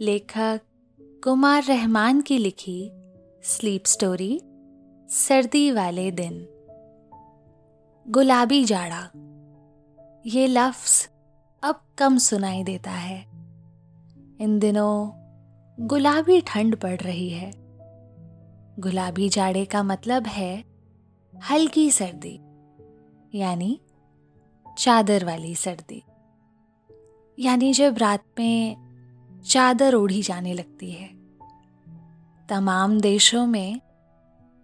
लेखक कुमार रहमान की लिखी स्लीप स्टोरी, सर्दी वाले दिन। गुलाबी जाड़ा। ये लफ्ज अब कम सुनाई देता है। इन दिनों गुलाबी ठंड पड़ रही है। गुलाबी जाड़े का मतलब है हल्की सर्दी, यानी चादर वाली सर्दी। यानी जब रात में चादर ओढ़ी जाने लगती है। तमाम देशों में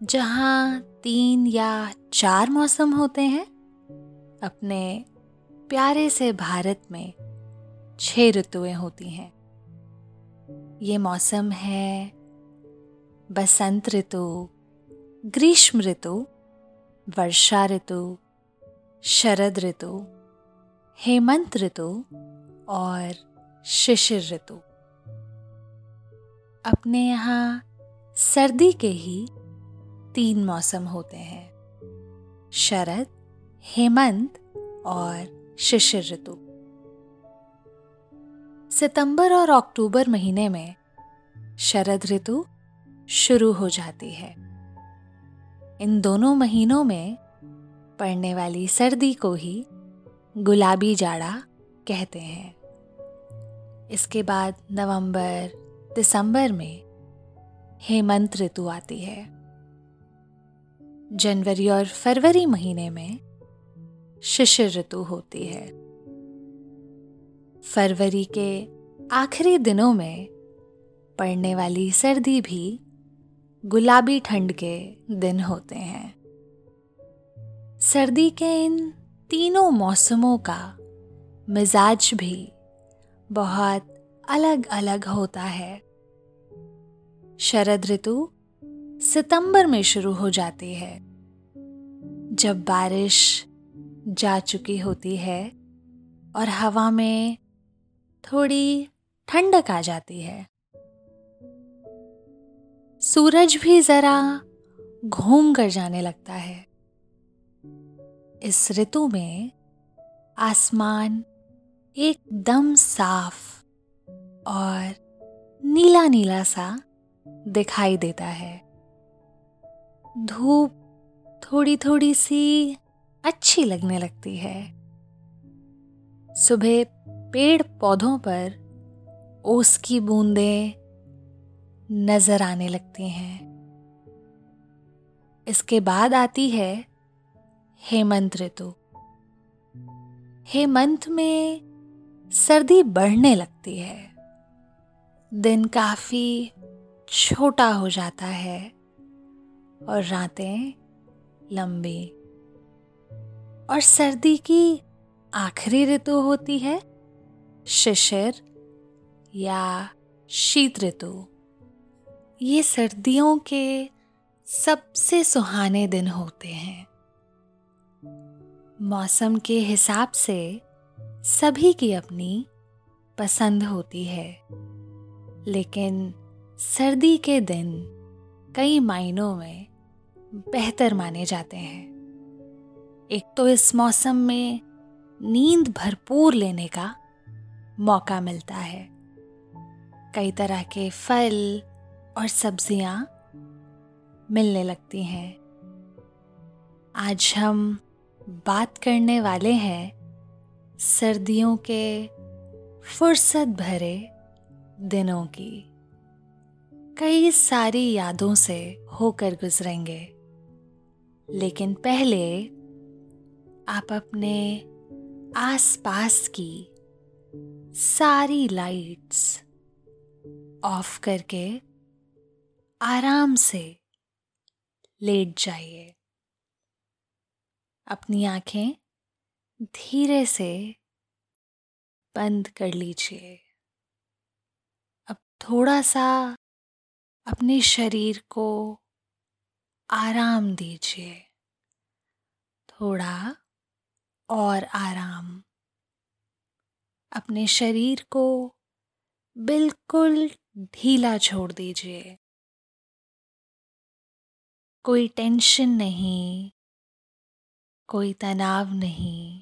जहाँ तीन या चार मौसम होते हैं, अपने प्यारे से भारत में छह ऋतुएँ होती हैं। ये मौसम है बसंत ऋतु, ग्रीष्म ऋतु, वर्षा ऋतु, शरद ऋतु, हेमंत ऋतु और शिशिर ऋतु। अपने यहाँ सर्दी के ही तीन मौसम होते हैं, शरद, हेमंत और शिशिर ऋतु। सितंबर और अक्टूबर महीने में शरद ऋतु शुरू हो जाती है। इन दोनों महीनों में पड़ने वाली सर्दी को ही गुलाबी जाड़ा कहते हैं। इसके बाद नवंबर, दिसंबर में हेमंत ऋतु आती है। जनवरी और फरवरी महीने में शिशिर ऋतु होती है। फरवरी के आखिरी दिनों में पड़ने वाली सर्दी भी गुलाबी ठंड के दिन होते हैं। सर्दी के इन तीनों मौसमों का मिजाज भी बहुत अलग अलग होता है। शरद ऋतु सितंबर में शुरू हो जाती है। जब बारिश जा चुकी होती है और हवा में थोड़ी ठंडक आ जाती है। सूरज भी जरा घूम कर जाने लगता है। इस ऋतु में आसमान एकदम साफ़ और नीला नीला सा दिखाई देता है। धूप थोड़ी थोड़ी सी अच्छी लगने लगती है। सुबह पेड़ पौधों पर ओस की बूंदें नज़र आने लगती हैं। इसके बाद आती है हेमंत ऋतु। हेमंत में सर्दी बढ़ने लगती है। दिन काफ़ी छोटा हो जाता है और रातें लंबी। और सर्दी की आखिरी ऋतु होती है, शिशिर या शीत ऋतु। ये सर्दियों के सबसे सुहाने दिन होते हैं। मौसम के हिसाब से सभी की अपनी पसंद होती है। लेकिन सर्दी के दिन कई मायनों में बेहतर माने जाते हैं। एक तो इस मौसम में नींद भरपूर लेने का मौका मिलता है। कई तरह के फल और सब्ज़ियाँ मिलने लगती हैं। आज हम बात करने वाले हैं सर्दियों के फुर्सत भरे दिनों की कई सारी यादों से होकर गुजरेंगे। लेकिन पहले आप अपने आसपास की सारी लाइट्स ऑफ़ करके आराम से लेट जाइए। अपनी आँखें धीरे से बंद कर लीजिए। अब थोड़ा सा अपने शरीर को आराम दीजिए। थोड़ा और आराम। अपने शरीर को बिल्कुल ढीला छोड़ दीजिए। कोई टेंशन नहीं, कोई तनाव नहीं।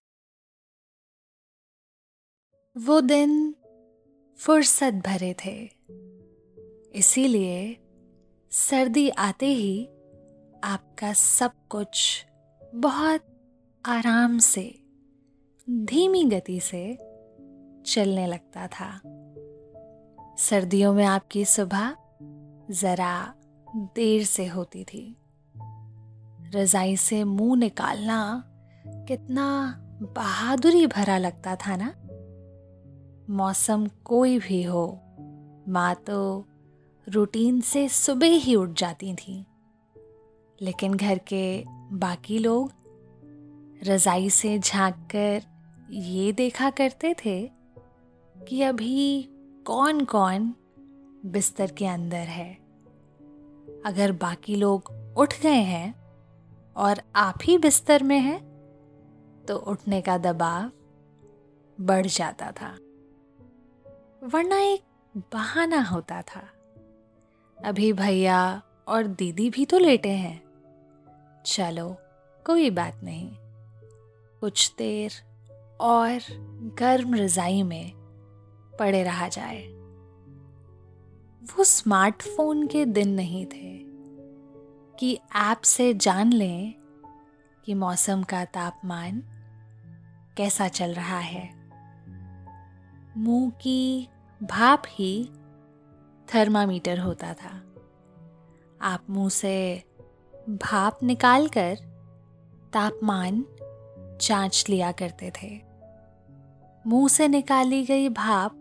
वो दिन फुर्सत भरे थे। इसीलिए सर्दी आते ही आपका सब कुछ बहुत आराम से, धीमी गति से चलने लगता था। सर्दियों में आपकी सुबह ज़रा देर से होती थी। रजाई से मुँह निकालना कितना बहादुरी भरा लगता था ना? मौसम कोई भी हो, माँ तो रूटीन से सुबह ही उठ जाती थी। लेकिन घर के बाकी लोग रज़ाई से झाँक कर ये देखा करते थे कि अभी कौन कौन बिस्तर के अंदर है। अगर बाकी लोग उठ गए हैं और आप ही बिस्तर में हैं तो उठने का दबाव बढ़ जाता था। वरना एक बहाना होता था। अभी भैया और दीदी भी तो लेटे हैं। चलो, कोई बात नहीं। कुछ देर और गर्म रजाई में पड़े रहा जाए। वो स्मार्टफ़ोन के दिन नहीं थे कि ऐप से जान लें कि मौसम का तापमान कैसा चल रहा है। मुँह की भाप ही थर्मामीटर होता था। आप मुँह से भाप निकालकर तापमान जाँच लिया करते थे। मुँह से निकाली गई भाप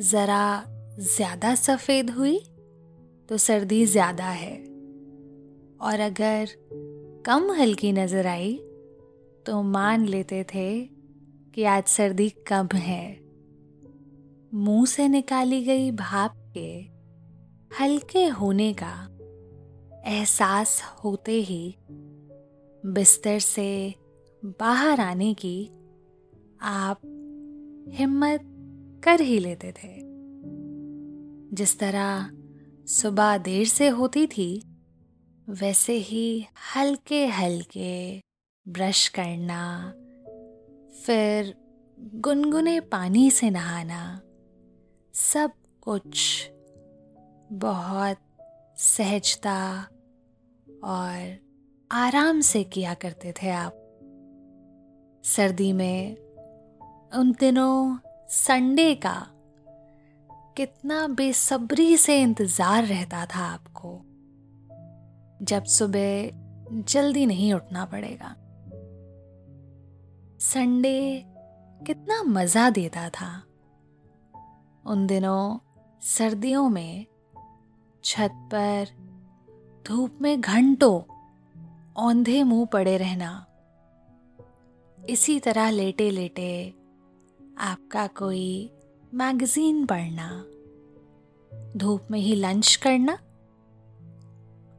जरा ज़्यादा सफ़ेद हुई तो सर्दी ज़्यादा है। और अगर कम हल्की नज़र आई तो मान लेते थे कि आज सर्दी कम है। मुँह से निकाली गई भाप के हल्के होने का एहसास होते ही बिस्तर से बाहर आने की आप हिम्मत कर ही लेते थे। जिस तरह सुबह देर से होती थी, वैसे ही हल्के हल्के ब्रश करना, फिर गुनगुने पानी से नहाना। सब कुछ बहुत सहजता और आराम से किया करते थे आप। सर्दी में उन दिनों संडे का कितना बेसब्री से इंतज़ार रहता था आपको, जब सुबह जल्दी नहीं उठना पड़ेगा। संडे कितना मज़ा देता था। उन दिनों सर्दियों में छत पर धूप में घंटों औंधे मुँह पड़े रहना। इसी तरह लेटे लेटे आपका कोई मैगजीन पढ़ना, धूप में ही लंच करना,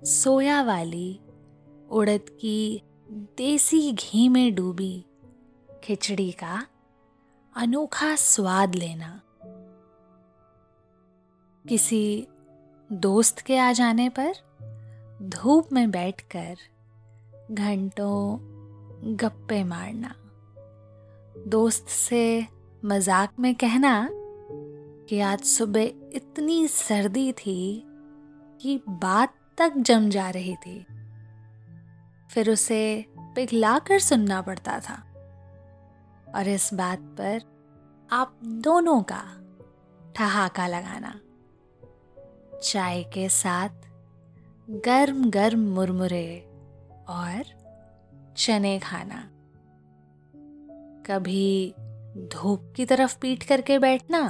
सोया वाली उड़द की देसी घी में डूबी खिचड़ी का अनोखा स्वाद लेना। किसी दोस्त के आ जाने पर धूप में बैठकर घंटों गप्पे मारना, दोस्त से मज़ाक में कहना कि आज सुबह इतनी सर्दी थी कि बात तक जम जा रही थी। फिर उसे पिघला कर सुनना पड़ता था। और इस बात पर आप दोनों का ठहाका लगाना। चाय के साथ गर्म गर्म मुरमुरे और चने खाना। कभी धूप की तरफ़ पीट करके बैठना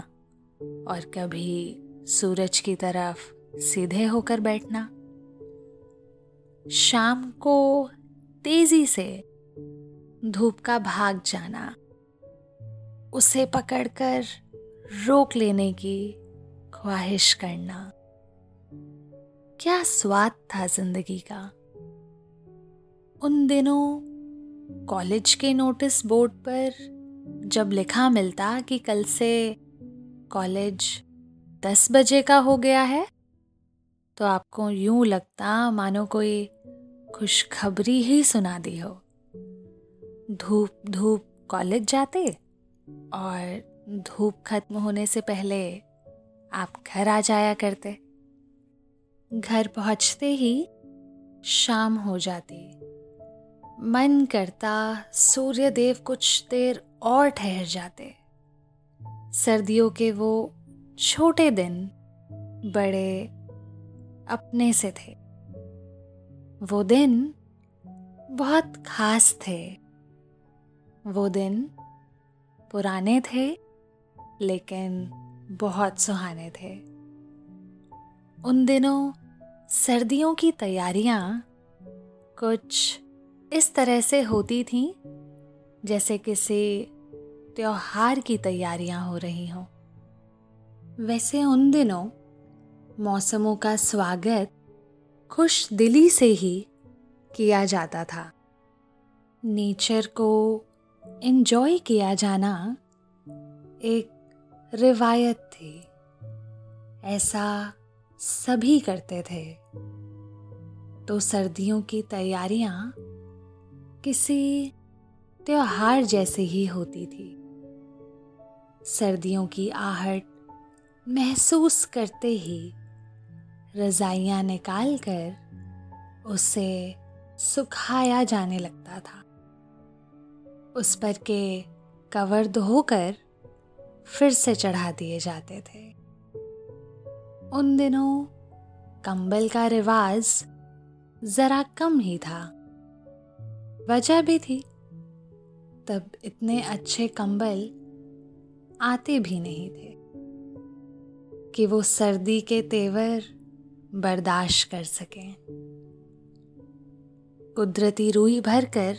और कभी सूरज की तरफ़ सीधे होकर बैठना। शाम को तेज़ी से धूप का भाग जाना, उसे पकड़कर रोक लेने की ख्वाहिश करना। क्या स्वाद था ज़िंदगी का? उन दिनों कॉलेज के नोटिस बोर्ड पर जब लिखा मिलता कि कल से कॉलेज दस बजे का हो गया है तो आपको यूँ लगता मानो कोई खुशखबरी ही सुना दी हो। धूप धूप कॉलेज जाते और धूप खत्म होने से पहले आप घर आ जाया करते। घर पहुँचते ही शाम हो जाती। मन करता सूर्य देव कुछ देर और ठहर जाते। सर्दियों के वो छोटे दिन बड़े अपने से थे। वो दिन बहुत खास थे। वो दिन पुराने थे, लेकिन बहुत सुहाने थे। उन दिनों सर्दियों की तैयारियाँ कुछ इस तरह से होती थीं, जैसे किसी त्योहार की तैयारियाँ हो रही हों। वैसे उन दिनों मौसमों का स्वागत खुश दिली से ही किया जाता था। नेचर को एंजॉय किया जाना एक रिवायत थी। ऐसा सभी करते थे। तो सर्दियों की तैयारियाँ किसी त्योहार जैसे ही होती थी। सर्दियों की आहट महसूस करते ही रजाइयाँ निकाल कर उसे सुखाया जाने लगता था। उस पर के कवर धोकर फिर से चढ़ा दिए जाते थे। उन दिनों कंबल का रिवाज जरा कम ही था। वजह भी थी। तब इतने अच्छे कंबल आते भी नहीं थे कि वो सर्दी के तेवर बर्दाश्त कर सकें। कुदरती रूई भरकर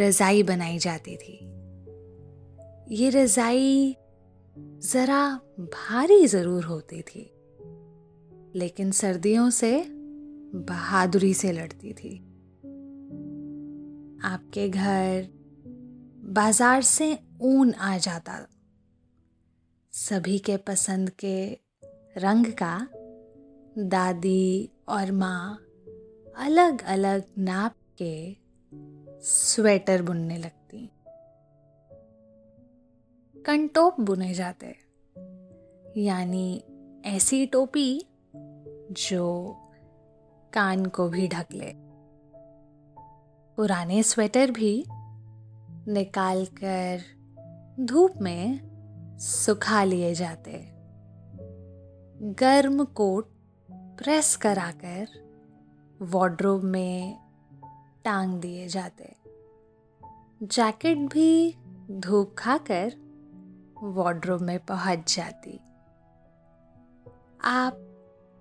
रजाई बनाई जाती थी। ये रजाई जरा भारी ज़रूर होती थी, लेकिन सर्दियों से बहादुरी से लड़ती थी। आपके घर बाज़ार से ऊन आ जाता। सभी के पसंद के रंग का दादी और माँ अलग अलग नाप के स्वेटर बुनने लगती। कंटोप बुने जाते। यानी ऐसी टोपी जो कान को भी ढक ले। पुराने स्वेटर भी निकाल कर धूप में सुखा लिए जाते। गर्म कोट प्रेस कराकर वार्ड्रोब में टांग दिए जाते। जैकेट भी धूप खाकर वार्ड्रोब में पहुँच जाती। आप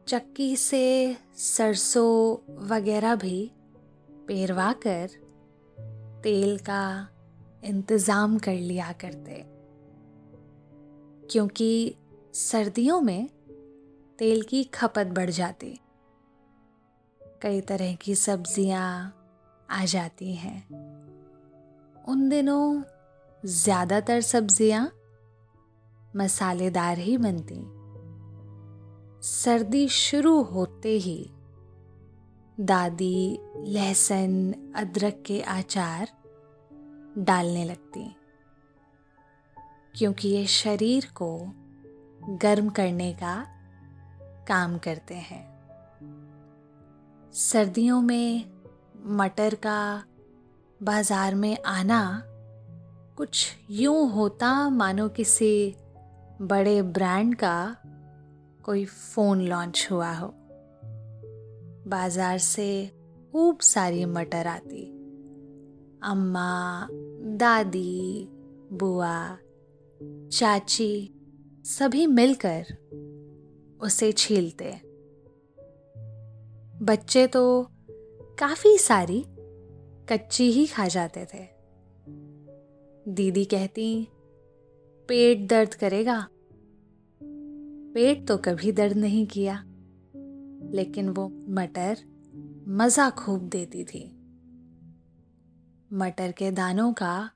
चक्की से सरसों वगैरह भी पेरवा कर तेल का इंतज़ाम कर लिया करते। क्योंकि सर्दियों में तेल की खपत बढ़ जाती। कई तरह की सब्ज़ियाँ आ जाती हैं। उन दिनों ज़्यादातर सब्ज़ियाँ मसालेदार ही बनती। सर्दी शुरू होते ही दादी लहसुन, अदरक के आचार डालने लगती। क्योंकि ये शरीर को गर्म करने का काम करते हैं। सर्दियों में मटर का बाज़ार में आना कुछ यूँ होता मानो किसी बड़े ब्रांड का कोई फ़ोन लॉन्च हुआ हो। बाज़ार से खूब सारी मटर आती। अम्मा, दादी, बुआ, चाची, सभी मिलकर उसे छीलते। बच्चे तो काफ़ी सारी कच्ची ही खा जाते थे। दीदी कहती, पेट दर्द करेगा? पेट तो कभी दर्द नहीं किया, लेकिन वो मटर मज़ा खूब देती थी। मटर के दानों का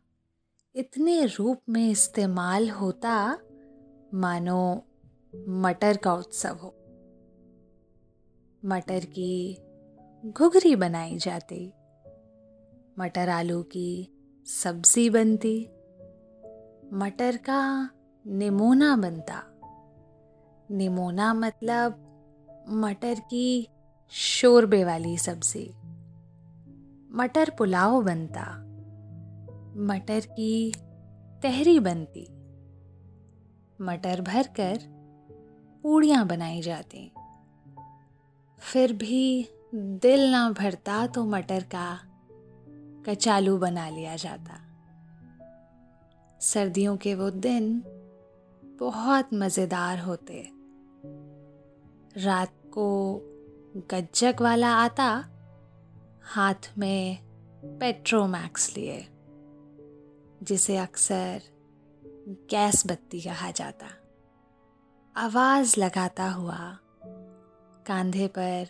इतने रूप में इस्तेमाल होता, मानो मटर का उत्सव हो। मटर की घुघरी बनाई जाती, मटर आलू की सब्ज़ी बनती, मटर का निमोना बनता। निमोना मतलब मटर की शोरबे वाली सब्ज़ी। मटर पुलाव बनता, मटर की तहरी बनती। मटर भरकर पूड़ियाँ बनाई जाती। फिर भी दिल ना भरता तो मटर का कचालू बना लिया जाता। सर्दियों के वो दिन बहुत मज़ेदार होते। रात को गज्जक वाला आता, हाथ में पेट्रोमैक्स लिए, जिसे अक्सर गैस बत्ती कहा जाता। आवाज़ लगाता हुआ कांधे पर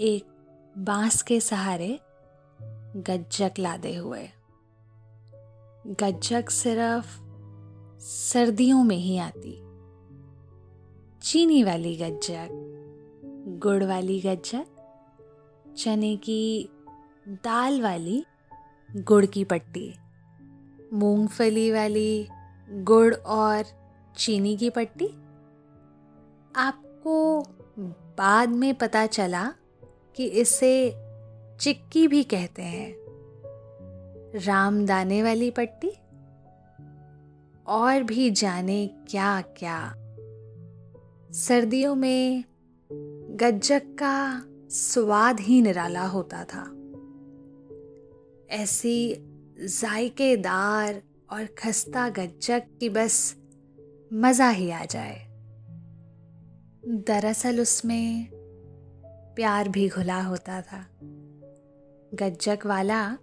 एक बाँस के सहारे गज्जक लादे हुए। गज्जक सिर्फ़ सर्दियों में ही आती। चीनी वाली गज्जक गुड़ वाली गज्जक चने की दाल वाली गुड़ की पट्टी, मूंगफली वाली गुड़ और चीनी की पट्टी। आपको बाद में पता चला कि इसे चिक्की भी कहते हैं। रामदाने वाली पट्टी और भी जाने क्या क्या सर्दियों में गज्जक का स्वाद ही निराला होता था। ऐसी जायकेदार और खस्ता गज्जक की बस मज़ा ही आ जाए। दरअसल उसमें प्यार भी घुला होता था। गज्जक वाला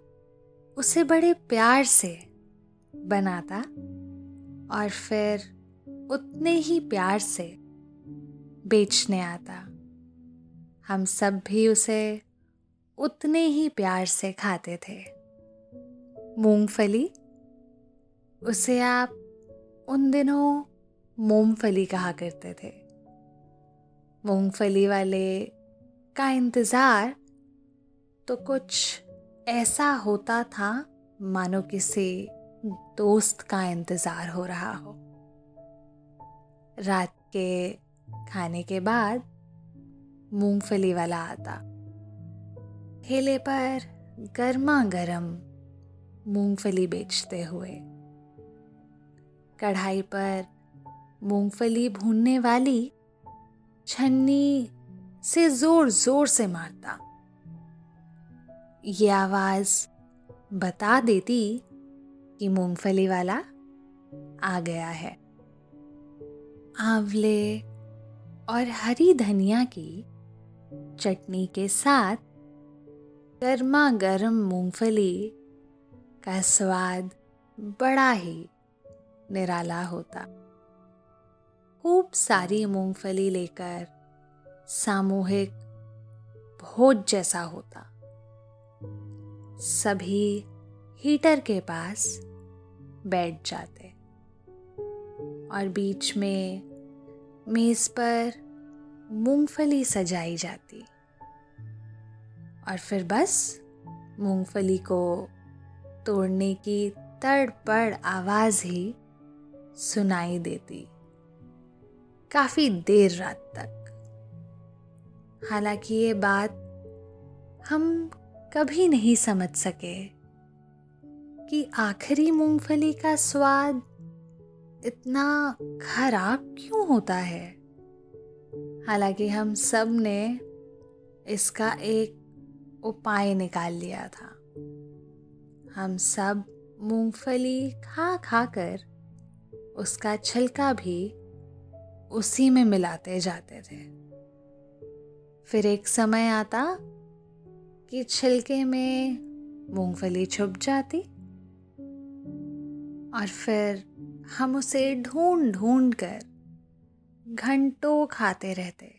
उसे बड़े प्यार से बनाता और फिर उतने ही प्यार से बेचने आता। हम सब भी उसे उतने ही प्यार से खाते थे। मूंगफली? उसे आप उन दिनों मूंगफली कहा करते थे। मूंगफली वाले का इंतज़ार तो कुछ ऐसा होता था, मानो किसी दोस्त का इंतज़ार हो रहा हो। रात कि खाने के बाद मूंगफली वाला आता ठेले पर गर्मा गर्म मूंगफली बेचते हुए। कढ़ाई पर मूंगफली भूनने वाली छन्नी से ज़ोर ज़ोर से मारता। ये आवाज़ बता देती कि मूंगफली वाला आ गया है। आंवले और हरी धनिया की चटनी के साथ गर्मा गर्म मूंगफली का स्वाद बड़ा ही निराला होता। खूब सारी मूंगफली लेकर सामूहिक भोज जैसा होता। सभी हीटर के पास बैठ जाते। और बीच में मेज पर मूंगफली सजाई जाती। और फिर बस मूंगफली को तोड़ने की तड़पड़ आवाज़ ही सुनाई देती, काफ़ी देर रात तक। हालाँकि ये बात हम कभी नहीं समझ सके कि आखिरी मूंगफली का स्वाद इतना खराब क्यों होता है? हालाँकि हम सबने इसका एक उपाय निकाल लिया था। हम सब मूंगफली खा खा कर उसका छिलका भी उसी में मिलाते जाते थे। फिर एक समय आता कि छिलके में मूंगफली छुप जाती और फिर हम उसे ढूंढ ढूंढ कर घंटों खाते रहते।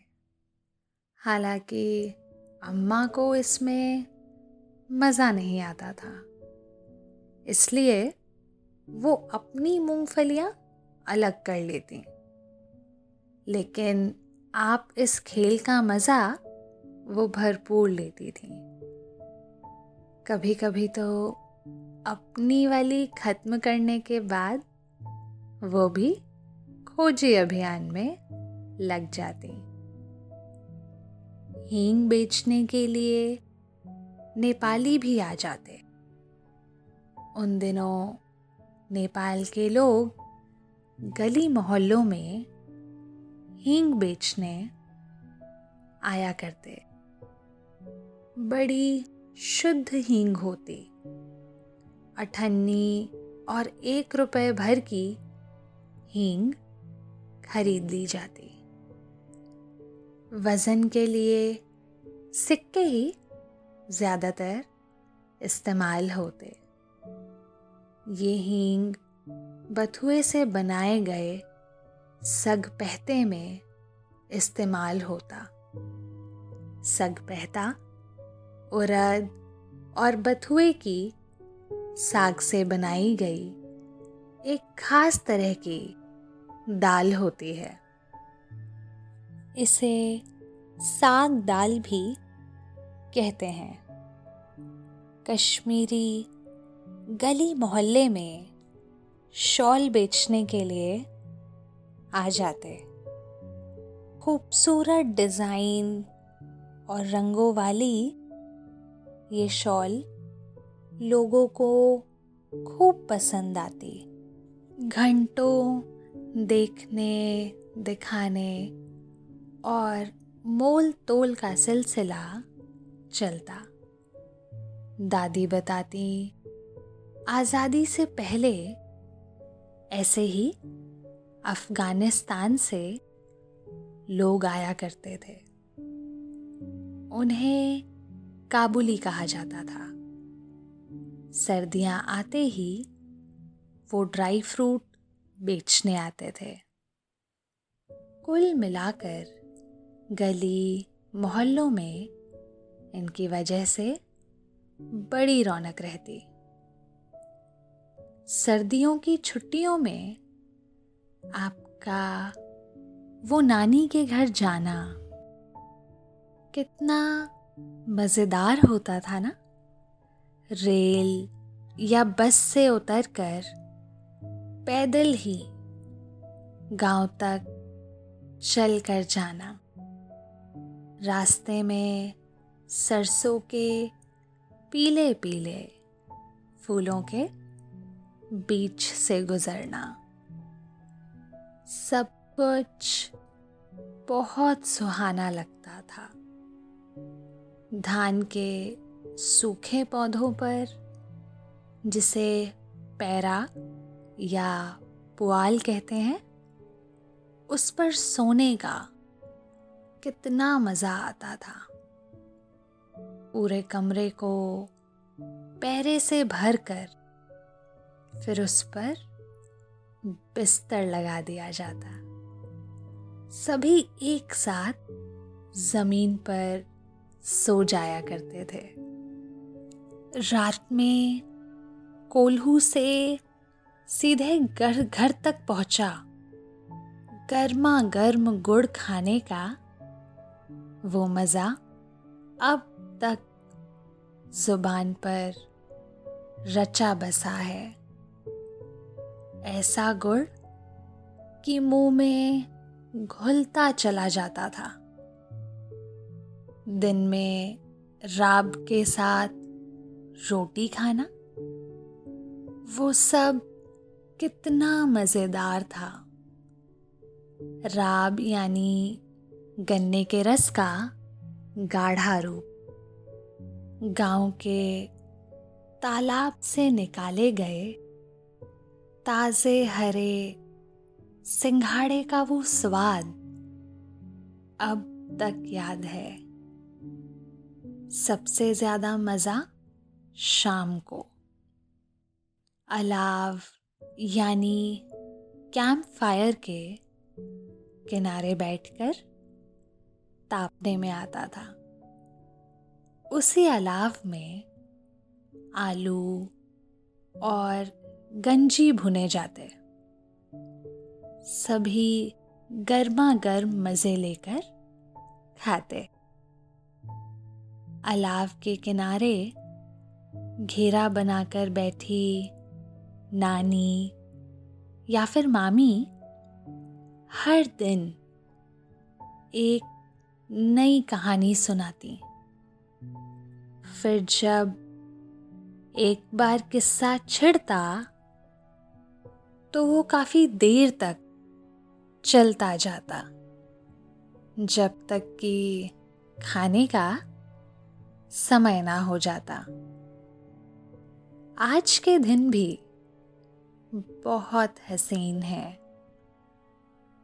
हालाँकि अम्मा को इसमें मज़ा नहीं आता था। इसलिए वो अपनी मूंगफलियाँ अलग कर लेती। लेकिन आप इस खेल का मज़ा वो भरपूर लेती थी। कभी कभी तो अपनी वाली ख़त्म करने के बाद वो भी खोजी अभियान में लग जाती। हींग बेचने के लिए नेपाली भी आ जाते। उन दिनों नेपाल के लोग गली मोहल्लों में हींग बेचने आया करते। बड़ी शुद्ध हींग होती। अठन्नी और एक रुपए भर की हींग खरीद ली जाती। वज़न के लिए सिक्के ही ज़्यादातर इस्तेमाल होते। ये हींग बथुए से बनाए गए सग पहते में इस्तेमाल होता। सग पहता, उरद और बथुए की साग से बनाई गई एक खास तरह की दाल होती है। इसे साग दाल भी कहते हैं। कश्मीरी गली मोहल्ले में शॉल बेचने के लिए आ जाते। खूबसूरत डिज़ाइन और रंगों वाली ये शॉल लोगों को खूब पसंद आती। घंटों देखने, दिखाने और मोल तोल का सिलसिला चलता। दादी बताती, आज़ादी से पहले ऐसे ही अफ़गानिस्तान से लोग आया करते थे। उन्हें काबुली कहा जाता था। सर्दियाँ आते ही वो ड्राई फ्रूट बेचने आते थे। कुल मिलाकर गली, मोहल्लों में इनकी वजह से बड़ी रौनक रहती। सर्दियों की छुट्टियों में आपका वो नानी के घर जाना कितना मज़ेदार होता था ना। रेल या बस से उतरकर पैदल ही गाँव तक चल कर जाना। रास्ते में सरसों के पीले पीले फूलों के बीच से गुजरना। सब कुछ बहुत सुहाना लगता था। धान के सूखे पौधों पर जिसे पैरा या पुआल कहते हैं, उस पर सोने का कितना मज़ा आता था। पूरे कमरे को पैरे से भर कर फिर उस पर बिस्तर लगा दिया जाता। सभी एक साथ ज़मीन पर सो जाया करते थे। रात में कोल्हू से सीधे घर घर तक पहुँचा। गर्मा गर्म गुड़ खाने का वो मज़ा अब तक ज़ुबान पर रचा बसा है। ऐसा गुड़ कि मुँह में घुलता चला जाता था। दिन में राब के साथ रोटी खाना, वो सब कितना मज़ेदार था। राब यानी गन्ने के रस का गाढ़ा रूप। गाँव के तालाब से निकाले गए ताज़े हरे सिंघाड़े का वो स्वाद अब तक याद है। सबसे ज़्यादा मज़ा शाम को। अलाव यानी कैंप फायर के किनारे बैठकर तापने में आता था। उसी अलाव में आलू और गंजी भुने जाते। सभी गर्मा गर्म मज़े लेकर खाते। अलाव के किनारे घेरा बनाकर बैठी नानी या फिर मामी, हर दिन एक नई कहानी सुनाती। फिर जब एक बार किस्सा छिड़ता तो वो काफ़ी देर तक चलता जाता। जब तक कि खाने का समय ना हो जाता। आज के दिन भी बहुत हसीन है।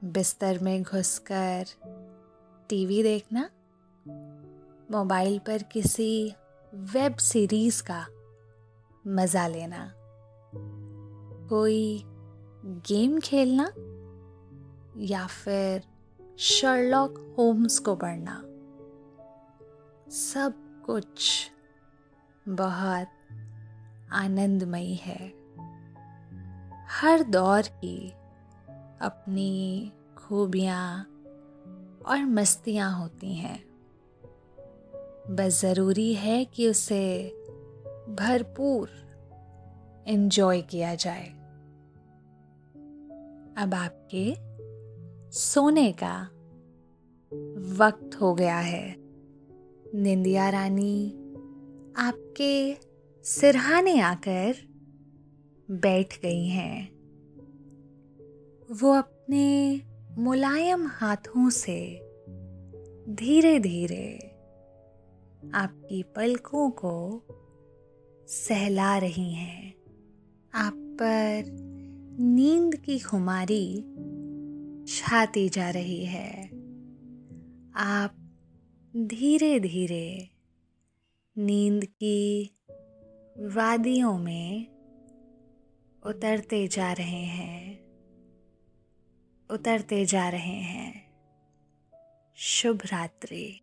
बिस्तर में घुसकर टीवी देखना? मोबाइल पर किसी वेब सीरीज़ का मज़ा लेना। कोई गेम खेलना? या फिर शर्लॉक होम्स को पढ़ना? सब कुछ बहुत आनंदमयी है। हर दौर की अपनी खूबियाँ और मस्तियाँ होती हैं। बस ज़रूरी है कि उसे भरपूर इन्जॉय किया जाए। अब आपके सोने का वक्त हो गया है। निंदिया रानी, आपके सिरहाने आकर बैठ गई हैं। वो अपने मुलायम हाथों से धीरे धीरे आपकी पलकों को सहला रही हैं। आप पर नींद की खुमारी छाती जा रही है। आप धीरे धीरे नींद की वादियों में उतरते जा रहे हैं। उतरते जा रहे हैं। शुभ रात्रि।